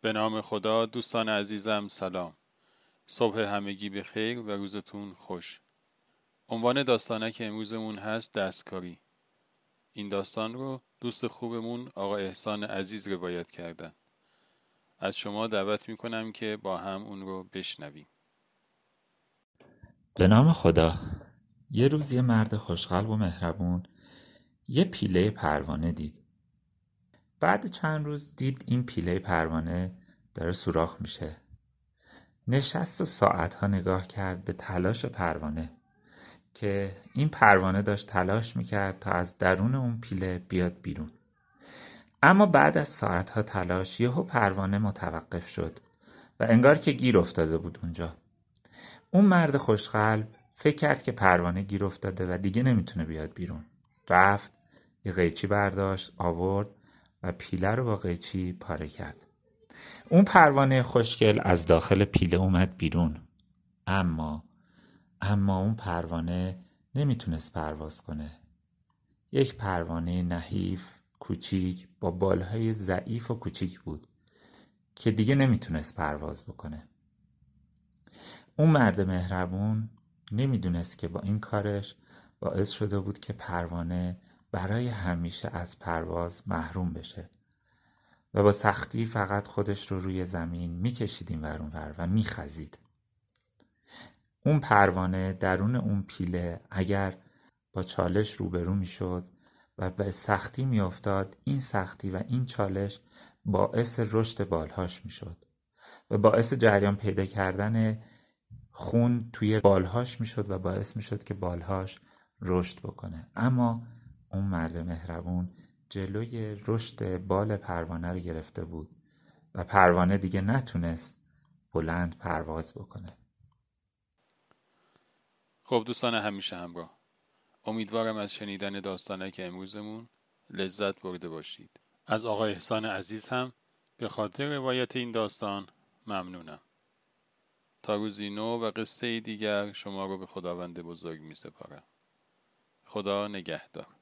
به نام خدا دوستان عزیزم سلام. صبح همگی به خیر و روزتون خوش. عنوان که امروزمون هست دستکاری. این داستان رو دوست خوبمون آقا احسان عزیز روایت کردن. از شما دعوت می‌کنم که با هم اون رو بشنویم. به نام خدا. یه روز یه مرد خوشقلب و مهربون یه پیله پروانه دید. بعد چند روز دید این پیله پروانه داره سوراخ میشه. نشست و ساعتها نگاه کرد به تلاش پروانه که این پروانه داشت تلاش می‌کرد تا از درون اون پیله بیاد بیرون. اما بعد از ساعتها تلاش یهو پروانه متوقف شد و انگار که گیر افتاده بود اونجا. اون مرد خوشقلب فکر کرد که پروانه گیر افتاده و دیگه نمی‌تونه بیاد بیرون. رفت یه قیچی برداشت آورد و پیله رو با قیچی پاره کرد. اون پروانه خوشگل از داخل پیله اومد بیرون. اما اما اون پروانه نمی‌تونست پرواز کنه. یک پروانه نحیف کوچیک با بالهای ضعیف و کوچیک بود که دیگه نمی‌تونست پرواز بکنه. اون مرد مهربون نمی‌دونست که با این کارش باعث شده بود که پروانه برای همیشه از پرواز محروم بشه. و با سختی فقط خودش رو روی زمین می‌کشید این ور و میخزید. اون پروانه درون اون پیله اگر با چالش روبرو می‌شد و به سختی میافتاد این سختی و این چالش باعث رشد بالهاش می‌شد و باعث جریان پیدا کردن خون توی بالهاش می‌شد و باعث می‌شد که بالهاش رشد بکنه. اما اون مرد مهربون جلوی رشد بال پروانه رو گرفته بود و پروانه دیگه نتونست بلند پرواز بکنه. خب دوستان همیشه همراه. امیدوارم از شنیدن داستانه که امروزمون لذت برده باشید. از آقای احسان عزیز هم به خاطر روایت این داستان ممنونم. تا روزی نو و قصه دیگر شما رو به خداوند بزرگ می سپارم خدا نگهدار.